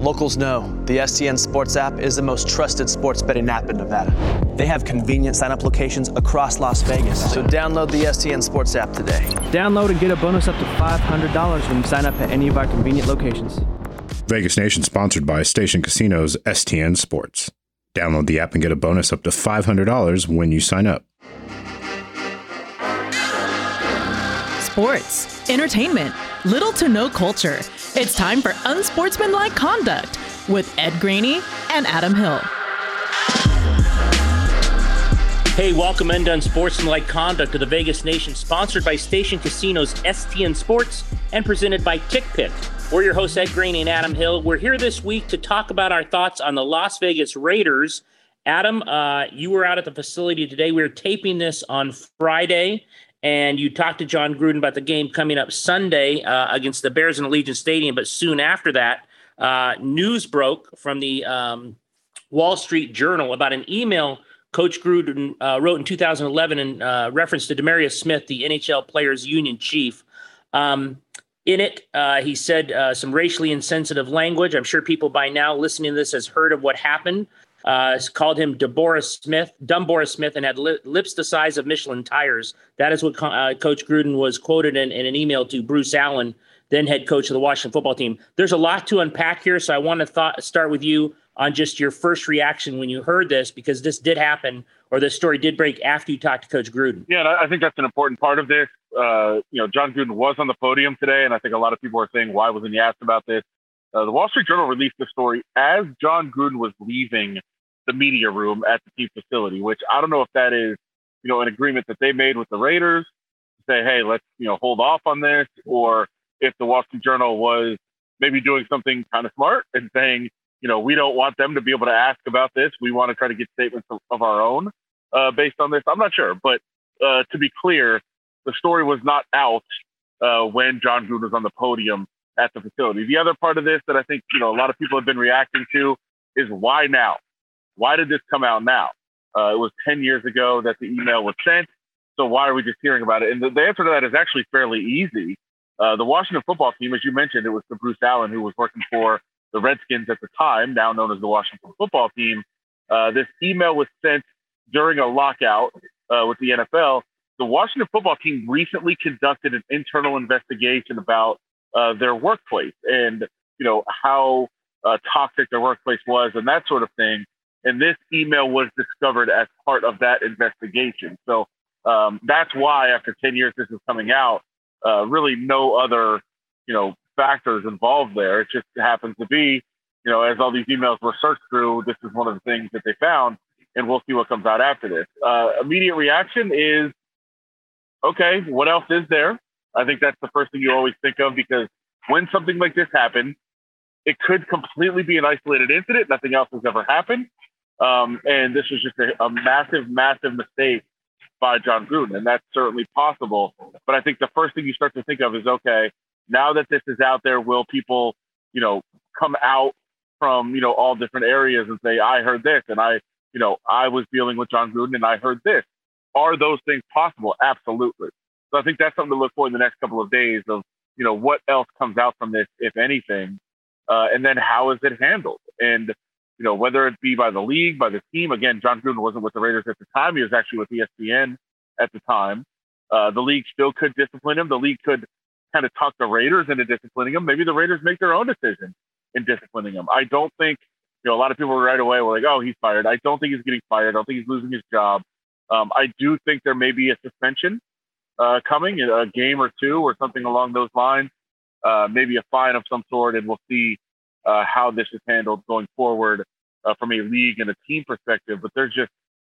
Locals know the STN Sports app is the most trusted sports betting app in Nevada. They have convenient sign up locations across Las Vegas. So download the STN Sports app today. Download and get a bonus up to $500 when you sign up at any of our convenient locations. Vegas Nation sponsored by Station Casinos STN Sports. Download the app and get a bonus up to $500 when you sign up. Sports, entertainment, little to no culture. It's time for Unsportsmanlike Conduct with Ed Graney and Adam Hill. Hey, welcome into Unsportsmanlike Conduct of the Vegas Nation, sponsored by Station Casinos STN Sports and presented by TickPick. We're your hosts, Ed Graney and Adam Hill. We're here this week to talk about our thoughts on the Las Vegas Raiders. Adam, uh, you were out at the facility today. We are taping this on Friday, and you talked to Jon Gruden about the game coming up Sunday uh, against the Bears in Allegiant Stadium. But soon after that, uh, news broke from the um, Wall Street Journal about an email Coach Gruden uh, wrote in 2011 in uh, reference to DeMaurice Smith, the NFL Players Union chief. Um, in it, uh, he said uh, some racially insensitive language. I'm sure people by now listening to this has heard of what happened uh, called him DeBoris Smith, dumb Boris Smith, and had li- lips the size of Michelin tires. That is what co- uh, Coach Gruden was quoted in, in, an email to Bruce Allen, then head coach of the Washington football team. There's a lot to unpack here, so I want to th- start with you on just your first reaction when you heard this, because this did happen, or this story did break after you talked to Coach Gruden. Yeah, I think that's an important part of this. Uh, you know, Jon Gruden was on the podium today, and I think a lot of people are saying, why wasn't he asked about this? Uh, the Wall Street Journal released the story as Jon Gruden was leaving the media room at the team facility, which I don't know if that is, you know, an agreement that they made with the Raiders to say, hey, let's, you know, hold off on this, or if the Wall Street Journal was maybe doing something kind of smart and saying, you know, we don't want them to be able to ask about this. We want to try to get statements of, of our own uh, based on this. I'm not sure, but uh, to be clear, the story was not out uh, when Jon Gruden was on the podium at the facility. The other part of this that I think you know a lot of people have been reacting to is why now? Why did this come out now? Uh, it was 10 years ago that the email was sent. So why are we just hearing about it? And the, the answer to that is actually fairly easy. Uh, the Washington football team, as you mentioned, it was the Bruce Allen who was working for the Redskins at the time, now known as the Washington football team. Uh, this email was sent during a lockout uh, with the NFL. The Washington football team recently conducted an internal investigation about uh, their workplace and you know how uh, toxic their workplace was and that sort of thing. And this email was discovered as part of that investigation. So um, that's why, after 10 years, this is coming out. Uh, really, no other, you know, factors involved there. It just happens to be, you know, as all these emails were searched through, this is one of the things that they found, and we'll see what comes out after this. Uh, immediate reaction is, okay, what else is there? I think that's the first thing you always think of because when something like this happens, it could completely be an isolated incident. Nothing else has ever happened. Um, and this was just a, a, massive, massive mistake by Jon Gruden, and that's certainly possible. But I think the first thing you start to think of is, okay, now that this is out there, will people, you know, come out from you know all different areas and say, I heard this, and I, you know, I was dealing with Jon Gruden and I heard this. Are those things possible? Absolutely. So I think that's something to look for in the next couple of days of, you know, what else comes out from this, if anything, uh, and then how is it handled? And you know, whether it be by the league, by the team. Again, Jon Gruden wasn't with the Raiders at the time. He was actually with ESPN at the time. Uh, the league still could discipline him. The league could kind of talk the Raiders into disciplining him. Maybe the Raiders make their own decision in disciplining him. I don't think, you know, a lot of people right away were like, oh, he's fired. I don't think he's getting fired. I don't think he's losing his job. Um, I do think there may be a suspension uh, coming, a game or two or something along those lines, uh, maybe a fine of some sort, and we'll see uh, how this is handled going forward uh, from a league and a team perspective. But there's just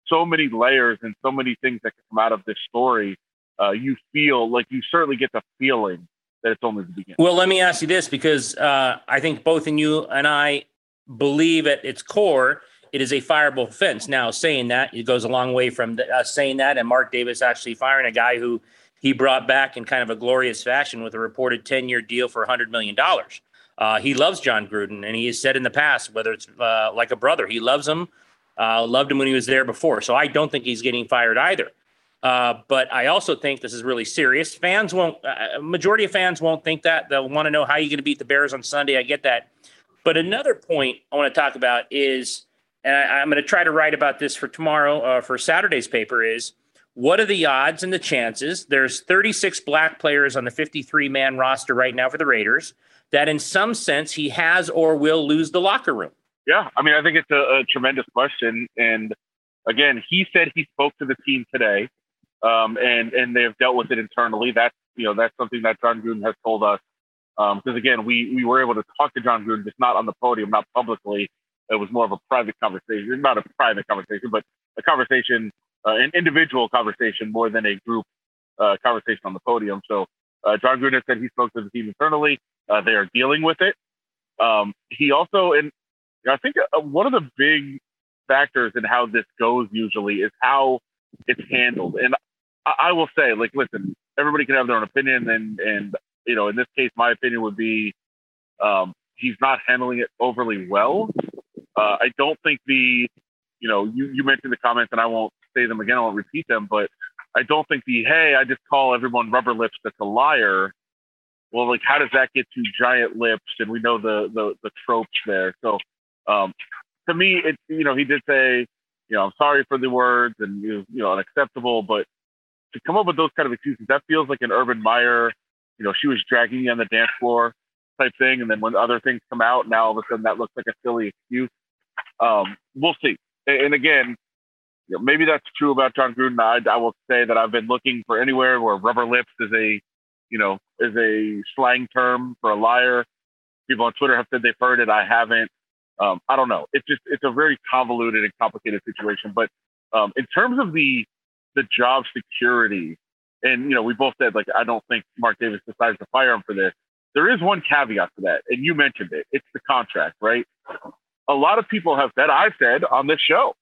so many layers and so many things that can come out of this story. Uh, you feel like you certainly get the feeling that it's only the beginning. Well, let me ask you this because uh, I think both in you and I believe at its core it is a fireable offense. Now, saying that it goes a long way from the, uh, saying that, and Mark Davis actually firing a guy who he brought back in kind of a glorious fashion with a reported 10 year deal for $100 million. Uh, he loves Jon Gruden, and he has said in the past, whether it's uh, like a brother, he loves him. Uh, loved him when he was there before. So I don't think he's getting fired either. Uh, but I also think this is really serious. Fans won't, uh, majority of fans won't think that. They'll want to know how you're going to beat the Bears on Sunday. I get that. But another point I want to talk about is, and I, am going to try to write about this for tomorrow uh, for Saturday's paper is what are the odds and the chances? There's 36 black players on the 53 man roster right now for the Raiders that, in some sense, he has or will lose the locker room. Yeah, I mean, I think it's a, a tremendous question, and again, he said he spoke to the team today, um, and and they have dealt with it internally. That's you know that's something that Jon Gruden has told us. Because um, again, we we were able to talk to Jon Gruden, just not on the podium, not publicly. It was more of a private conversation, not a private conversation, but a conversation, uh, an individual conversation more than a group uh, conversation on the podium. So uh, Jon Gruden said he spoke to the team internally. Uh, they are dealing with it. Um, he also, and I think uh, one of the big factors in how this goes usually is how it's handled. And I, I will say, like, listen, everybody can have their own opinion, and and you know, in this case, my opinion would be um, he's not handling it overly well. Uh, I don't think the, you know, you, you mentioned the comments, and I won't say them again. I won't repeat them, but I don't think the hey, I just call everyone rubber lips that's a liar. Well, like, how does that get to giant lips? And we know the the, the tropes there. So um, to me, it's you know he did say you know I'm sorry for the words and you know unacceptable, but to come up with those kind of excuses that feels like an Urban Meyer. You know, she was dragging you on the dance floor type thing, and then when other things come out, now all of a sudden that looks like a silly excuse. Um, we'll see. And again, maybe that's true about Jon Gruden. I, I will say that I've been looking for anywhere where rubber lips is a, you know, is a slang term for a liar. People on Twitter have said they've heard it. I haven't. Um, I don't know. It's just it's a very convoluted and complicated situation. But um, in terms of the the job security, and you know, we both said like I don't think Mark Davis decides to fire him for this. There is one caveat to that, and you mentioned it. It's the contract, right? A lot of people have said, I've said on this show,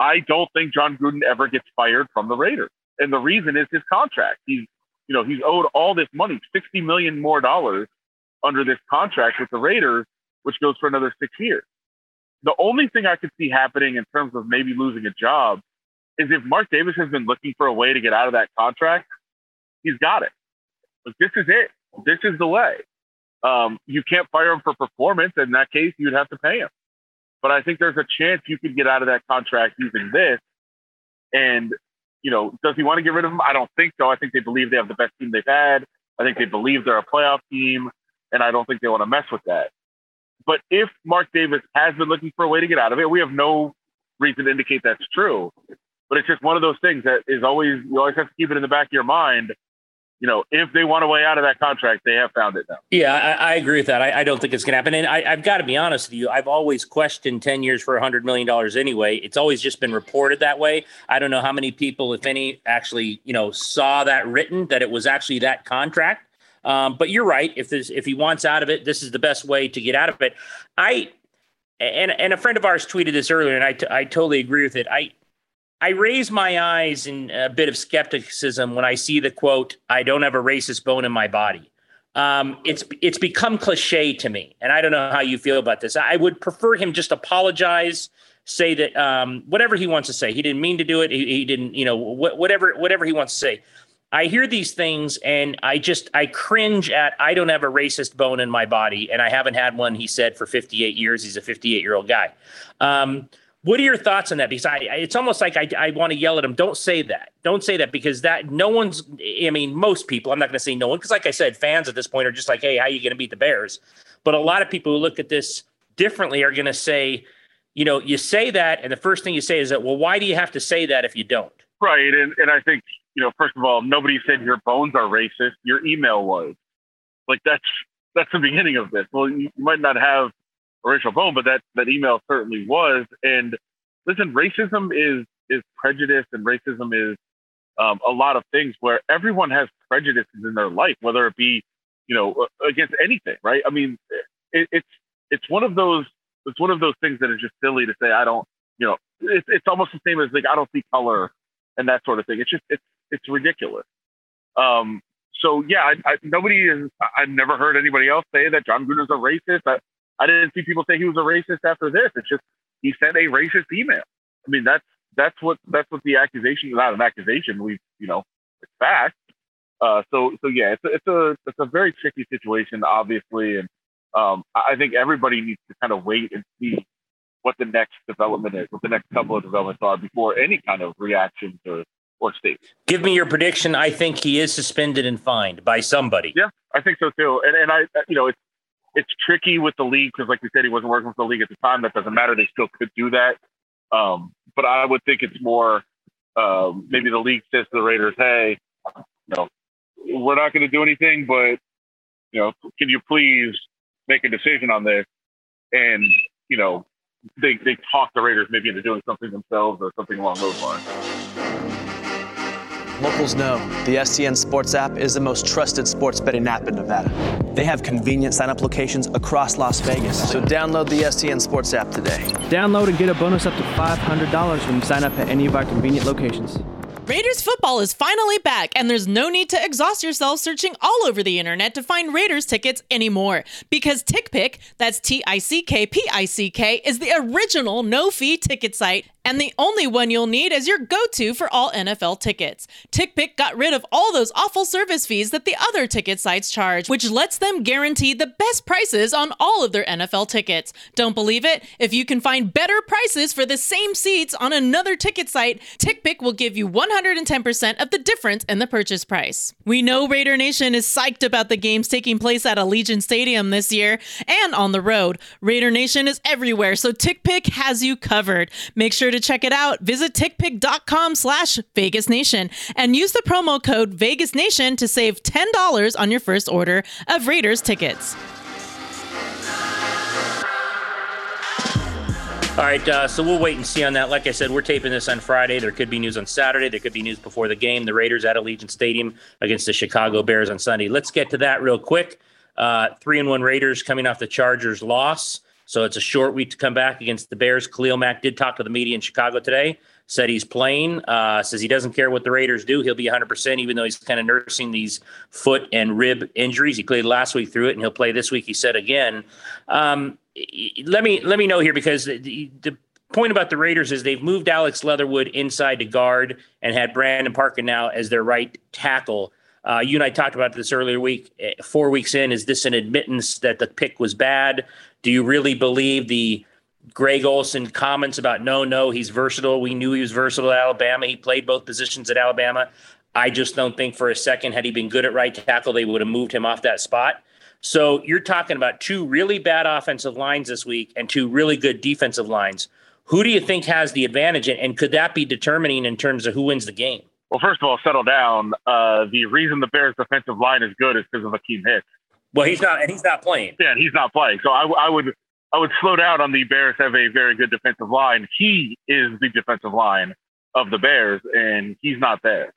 I don't think Jon Gruden ever gets fired from the Raiders, and the reason is his contract. He's you know he's owed all this money, sixty million more dollars under this contract with the Raiders which goes for another six years. The only thing I could see happening in terms of maybe losing a job is if Mark Davis has been looking for a way to get out of that contract, he's got it. This is it. This is the way. Um, you can't fire him for performance. In that case, you'd have to pay him. But I think there's a chance you could get out of that contract using this. And, you know, does he want to get rid of him? I don't think so. I think they believe they have the best team they've had. I think they believe they're a playoff team. And I don't think they want to mess with that. But if Mark Davis has been looking for a way to get out of it, we have no reason to indicate that's true. But it's just one of those things that is always you always have to keep it in the back of your mind. You know, if they want a way out of that contract, they have found it now. Yeah, I, I agree with that. I, I, don't think it's going to happen. And I, have got to be honest with you. I've always questioned 10 years for $100 million anyway. It's always just been reported that way. I don't know how many people, if any, actually, you know, saw that written, that it was actually that contract. Um, but you're right. If this, if he wants out of it, this is the best way to get out of it. I and and a friend of ours tweeted this earlier, and I, t- I totally agree with it. I I raise my eyes in a bit of skepticism when I see the quote, "I don't have a racist bone in my body." Um, it's it's become cliche to me, and I don't know how you feel about this. I would prefer him just apologize, say that um, whatever he wants to say. He didn't mean to do it. He, he didn't, you know, wh- whatever whatever he wants to say. I hear these things and I just I cringe at I don't have a racist bone in my body and I haven't had one. He said for 58 years. He's a 58 year old guy. Um, what are your thoughts on that? Because I, it's almost like I, I want to yell at him. Don't say that. Don't say that because that no one's. I mean, most people. I'm not going to say no one because, like I said, fans at this point are just like, hey, how are you going to beat the Bears? But a lot of people who look at this differently are going to say, you know, you say that, and the first thing you say is that, well, why do you have to say that if you don't? Right, and and I think you know, first of all, nobody said your bones are racist. Your email was. Like that's that's the beginning of this. Well, you might not have a racial bone, but that that email certainly was. And listen, racism is is prejudice, and racism is um, a lot of things where everyone has prejudices in their life, whether it be you know against anything, right? I mean, it, it's it's one of those it's one of those things that is just silly to say. I don't, you know, it's it's almost the same as like I don't see color and that sort of thing. It's just it's it's ridiculous. Um, so yeah, I, I, nobody is. I've never heard anybody else say that Jon Gruden is a racist. I, I didn't see people say he was a racist after this. It's just he sent a racist email. I mean, that's that's what that's what the accusation is not an accusation. We you know it's fact. Uh, so so yeah, it's a, it's a it's a very tricky situation, obviously, and um, I think everybody needs to kind of wait and see what the next development is, what the next couple of developments are before any kind of reactions or or statements. Give me your prediction. I think he is suspended and fined by somebody. Yeah, I think so too. And and I, you know, it's it's tricky with the league because, like you said, he wasn't working for the league at the time. That doesn't matter. They still could do that. Um, but I would think it's more um, maybe the league says to the Raiders, "Hey, you know, we're not going to do anything, but you know, can you please make a decision on this?" And you know, they they talk the Raiders maybe into doing something themselves or something along those lines. Locals know the STN Sports app is the most trusted sports betting app in Nevada. They have convenient sign up locations across Las Vegas. So download the STN Sports app today. Download and get a bonus up to $500 when you sign up at any of our convenient locations. Raiders football is finally back, and there's no need to exhaust yourself searching all over the internet to find Raiders tickets anymore. Because TickPick, that's T I C K P I C K, is the original no fee ticket site and the only one you'll need as your go to for all NFL tickets. TickPick got rid of all those awful service fees that the other ticket sites charge, which lets them guarantee the best prices on all of their NFL tickets. Don't believe it? If you can find better prices for the same seats on another ticket site, TickPick will give you 110% of the difference in the purchase price. We know Raider Nation is psyched about the games taking place at Allegiant Stadium this year and on the road. Raider Nation is everywhere, so TickPick has you covered. Make sure to check it out, visit tickpick.com slash Vegas Nation and use the promo code Vegas Nation to save $10 on your first order of Raiders tickets. All right, uh, so we'll wait and see on that. Like I said, we're taping this on Friday. There could be news on Saturday. There could be news before the game. The Raiders at Allegiant Stadium against the Chicago Bears on Sunday. Let's get to that real quick. Uh, three and one Raiders coming off the Chargers loss. So it's a short week to come back against the Bears. Khalil Mack did talk to the media in Chicago today. Said he's playing. Uh, says he doesn't care what the Raiders do. He'll be 100%, even though he's kind of nursing these foot and rib injuries. He played last week through it, and he'll play this week. He said again. Um, let me let me know here because the, the point about the Raiders is they've moved Alex Leatherwood inside to guard and had Brandon Parker now as their right tackle. Uh, you and I talked about this earlier week. Eh, four weeks in, is this an admittance that the pick was bad? Do you really believe the Greg Olson comments about no, no, he's versatile? We knew he was versatile at Alabama. He played both positions at Alabama. I just don't think for a second, had he been good at right tackle, they would have moved him off that spot. So you're talking about two really bad offensive lines this week and two really good defensive lines. Who do you think has the advantage, and could that be determining in terms of who wins the game? Well, first of all, settle down. Uh, the reason the Bears' defensive line is good is because of Akiem Hicks. Well, he's not, and he's not playing. Yeah, and he's not playing. So I, I would, I would slow down on the Bears have a very good defensive line. He is the defensive line of the Bears, and he's not there.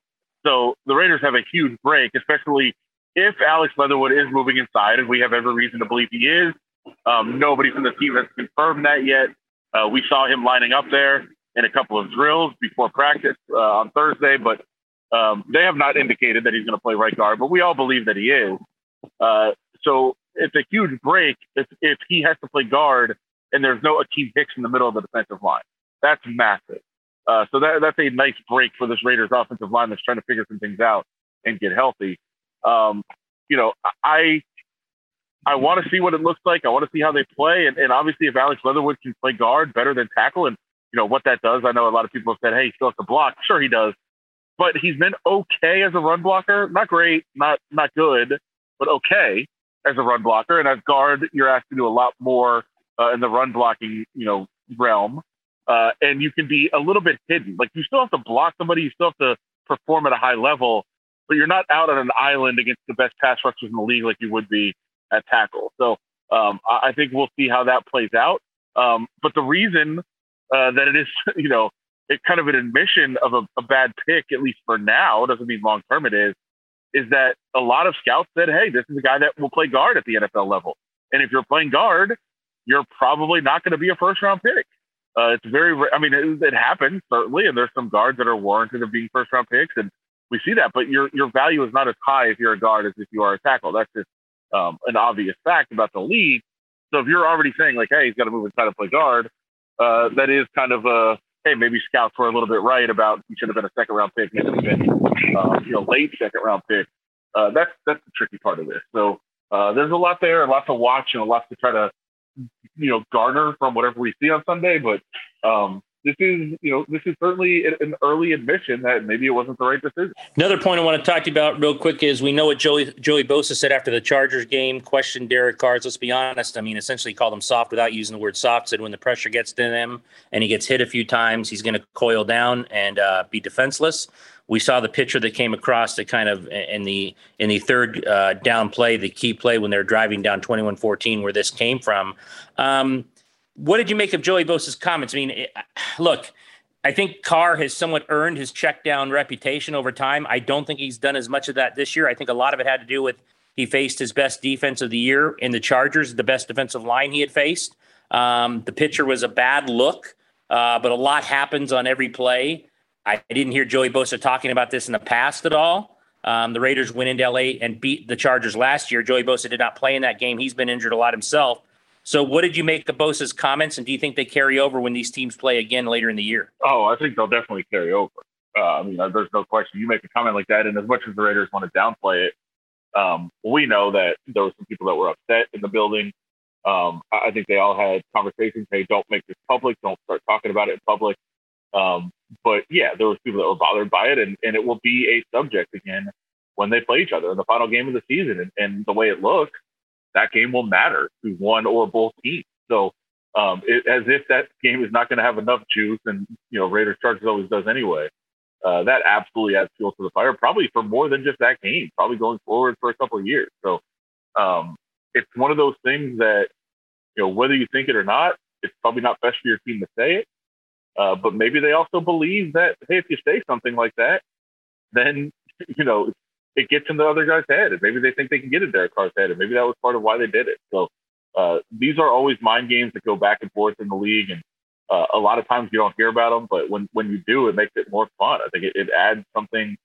So the Raiders have a huge break, especially if Alex Leatherwood is moving inside, and we have every reason to believe he is. Um, nobody from the team has confirmed that yet. Uh, we saw him lining up there in a couple of drills before practice uh, on Thursday, but um, they have not indicated that he's going to play right guard. But we all believe that he is. Uh, so it's a huge break if, if he has to play guard and there's no Akiem Hicks in the middle of the defensive line. That's massive. Uh, so that, that's a nice break for this Raiders offensive line that's trying to figure some things out and get healthy. Um, you know, I I want to see what it looks like. I want to see how they play, and, and obviously, if Alex Leatherwood can play guard better than tackle, and you know what that does. I know a lot of people have said, "Hey, he still has to block." Sure, he does, but he's been okay as a run blocker. Not great, not not good, but okay as a run blocker. And as guard, you're asked to do a lot more uh, in the run blocking, you know, realm. Uh, and you can be a little bit hidden. Like you still have to block somebody, you still have to perform at a high level, but you're not out on an island against the best pass rushers in the league like you would be at tackle. So um, I think we'll see how that plays out. Um, but the reason uh, that it is, you know, it's kind of an admission of a, a bad pick, at least for now, doesn't mean long term it is, is that a lot of scouts said, hey, this is a guy that will play guard at the NFL level. And if you're playing guard, you're probably not going to be a first round pick. Uh, it's very, I mean, it, it, happens certainly, and there's some guards that are warranted of being first round picks, and we see that. But your your value is not as high if you're a guard as if you are a tackle. That's just um, an obvious fact about the league. So if you're already saying like, hey, he's got to move inside and play guard, uh, that is kind of a hey, maybe scouts were a little bit right about he should have been a second round pick, maybe been uh, you know late second round pick. Uh, that's that's the tricky part of this. So uh, there's a lot there, a lot to watch, and a lot to try to you know garner from whatever we see on Sunday. But um, this is you know this is certainly an early admission that maybe it wasn't the right decision. Another point I want to talk to you about real quick is we know what Joey Joey Bosa said after the Chargers game. Questioned Derek Carr's. Let's be honest. I mean, essentially called him soft without using the word soft. Said when the pressure gets to him and he gets hit a few times, he's going to coil down and uh, be defenseless. We saw the picture that came across the kind of in the in the third uh, down play, the key play when they're driving down 21-14, where this came from. Um, what did you make of Joey Bosa's comments? I mean, it, look, I think Carr has somewhat earned his check down reputation over time. I don't think he's done as much of that this year. I think a lot of it had to do with he faced his best defense of the year in the Chargers, the best defensive line he had faced. Um, the pitcher was a bad look, uh, but a lot happens on every play. I didn't hear Joey Bosa talking about this in the past at all. Um, the Raiders went into LA and beat the Chargers last year. Joey Bosa did not play in that game. He's been injured a lot himself. So, what did you make of Bosa's comments, and do you think they carry over when these teams play again later in the year? Oh, I think they'll definitely carry over. Uh, I mean, there's no question. You make a comment like that, and as much as the Raiders want to downplay it, um, we know that there were some people that were upset in the building. Um, I think they all had conversations. Hey, don't make this public. Don't start talking about it in public. Um, but yeah, there was people that were bothered by it, and, and it will be a subject again when they play each other in the final game of the season. And, and the way it looks, that game will matter to one or both teams. So um, it, as if that game is not going to have enough juice, and you know Raiders Chargers always does anyway. Uh, that absolutely adds fuel to the fire, probably for more than just that game, probably going forward for a couple of years. So um, it's one of those things that you know whether you think it or not, it's probably not best for your team to say it. Uh, but maybe they also believe that hey, if you say something like that, then you know it gets in the other guy's head, and maybe they think they can get in Derek Carr's head, and maybe that was part of why they did it. So uh, these are always mind games that go back and forth in the league, and uh, a lot of times you don't hear about them, but when when you do, it makes it more fun. I think it, it adds something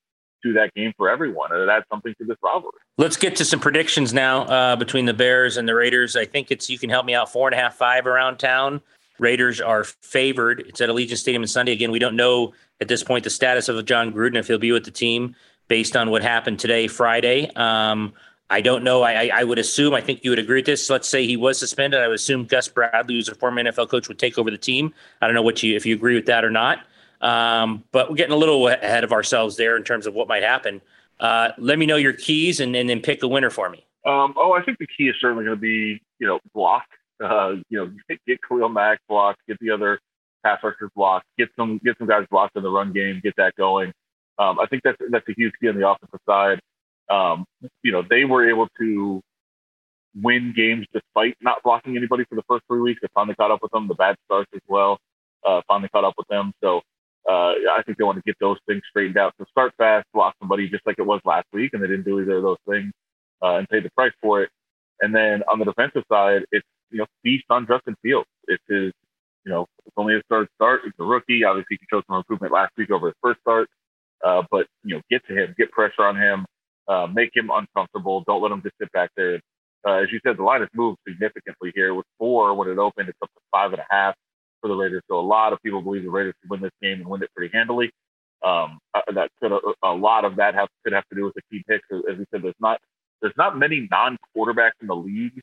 to that game for everyone, and it adds something to this rivalry. Let's get to some predictions now uh, between the Bears and the Raiders. I think it's you can help me out four and a half, five around town. Raiders are favored. It's at Allegiant Stadium on Sunday. Again, we don't know at this point the status of Jon Gruden if he'll be with the team based on what happened today, Friday. Um, I don't know. I, I would assume, I think you would agree with this. Let's say he was suspended. I would assume Gus Bradley, who's a former NFL coach, would take over the team. I don't know what you, if you agree with that or not. Um, but we're getting a little ahead of ourselves there in terms of what might happen. Uh, let me know your keys and, and then pick a winner for me. Um, oh, I think the key is certainly going to be, you know, block. Uh, you know, get, get Khalil Mack blocked, get the other pass rushers blocked, get some get some guys blocked in the run game, get that going. Um, I think that's that's a huge key on the offensive side. Um, you know, they were able to win games despite not blocking anybody for the first three weeks. They finally caught up with them. The bad starts as well uh, finally caught up with them. So uh, I think they want to get those things straightened out. So start fast, block somebody just like it was last week, and they didn't do either of those things uh, and pay the price for it. And then on the defensive side, it's you know feast on Justin Fields. It's his you know it's only his third start. He's a rookie. Obviously, he showed some improvement last week over his first start. Uh, but you know, get to him, get pressure on him, uh, make him uncomfortable. Don't let him just sit back there. Uh, as you said, the line has moved significantly here. It was four when it opened. It's up to five and a half for the Raiders. So a lot of people believe the Raiders could win this game and win it pretty handily. Um, uh, that could a, a lot of that have, could have to do with the key picks. As we said, there's not there's not many non-quarterbacks in the league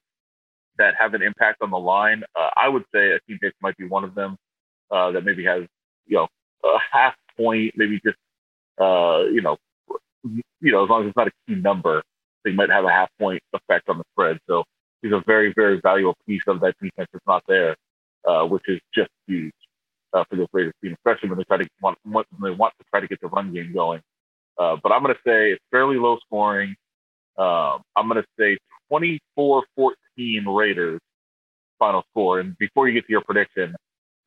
that have an impact on the line. Uh, I would say a key pick might be one of them uh, that maybe has you know a half point, maybe just uh, you know, you know, as long as it's not a key number, they might have a half point effect on the spread. So he's a very, very valuable piece of that defense that's not there, uh, which is just huge uh, for this Raiders team, especially when they try to want when they want to try to get the run game going. Uh, but I'm going to say it's fairly low scoring. Um, I'm going to say 24-14 Raiders final score. And before you get to your prediction,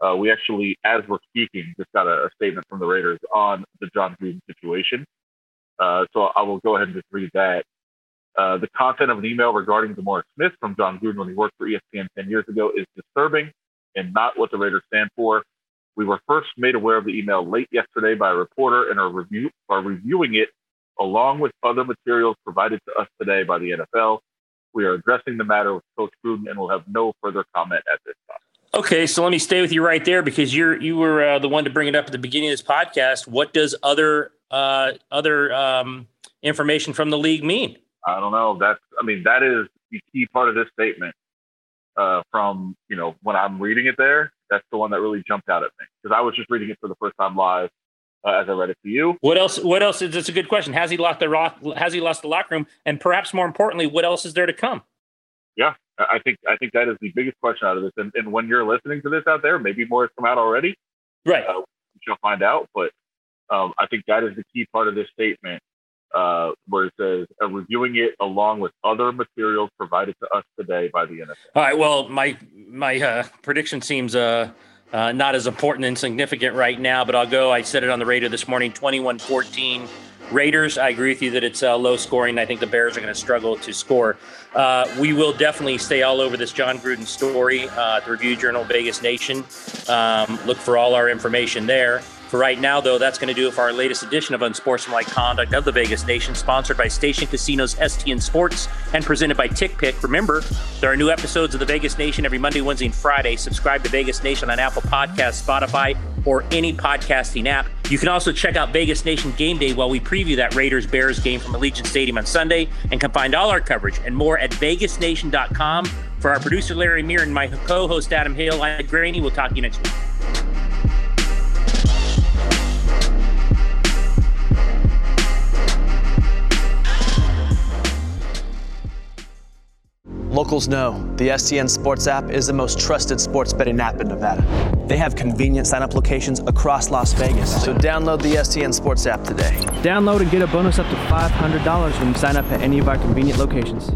uh, we actually, as we're speaking, just got a, a, statement from the Raiders on the Jon Gruden situation. Uh, so I will go ahead and just read that. Uh, the content of an email regarding DeMaurice Smith from Jon Gruden when he worked for ESPN 10 years ago is disturbing and not what the Raiders stand for. We were first made aware of the email late yesterday by a reporter and are, review, are reviewing it along with other materials provided to us today by the NFL. We are addressing the matter with Coach Gruden and will have no further comment at this time. Okay, so let me stay with you right there because you're you were uh, the one to bring it up at the beginning of this podcast. What does other uh, other um, information from the league mean? I don't know. That's, I mean, that is the key part of this statement. Uh, from you know when I'm reading it there, that's the one that really jumped out at me because I was just reading it for the first time live uh, as I read it to you. What else? What else? Is, that's a good question. Has he lost the rock? Has he lost the locker room? And perhaps more importantly, what else is there to come? Yeah, I think I think that is the biggest question out of this. And, and when you're listening to this out there, maybe more has come out already. Right. Uh, we shall find out. But um, I think that is the key part of this statement uh, where it says uh, reviewing it along with other materials provided to us today by the NFL. All right. Well, my my uh, prediction seems uh, uh, not as important and significant right now, but I'll go. I said it on the radio this morning 21 14. Raiders, I agree with you that it's uh, low scoring. I think the Bears are going to struggle to score. Uh, we will definitely stay all over this Jon Gruden story. Uh, the Review Journal, Vegas Nation. Um, look for all our information there. For right now, though, that's going to do it for our latest edition of Unsportsmanlike Conduct of the Vegas Nation, sponsored by Station Casinos STN Sports and presented by TickPick. Remember, there are new episodes of the Vegas Nation every Monday, Wednesday, and Friday. Subscribe to Vegas Nation on Apple Podcasts, Spotify, or any podcasting app. You can also check out Vegas Nation Game Day while we preview that Raiders Bears game from Allegiant Stadium on Sunday and can find all our coverage and more at vegasnation.com. For our producer, Larry Meir, and my co host, Adam Hill, I'm Graney. We'll talk to you next week. Locals know the STN Sports app is the most trusted sports betting app in Nevada. They have convenient sign up locations across Las Vegas. So download the STN Sports app today. Download and get a bonus up to $500 when you sign up at any of our convenient locations.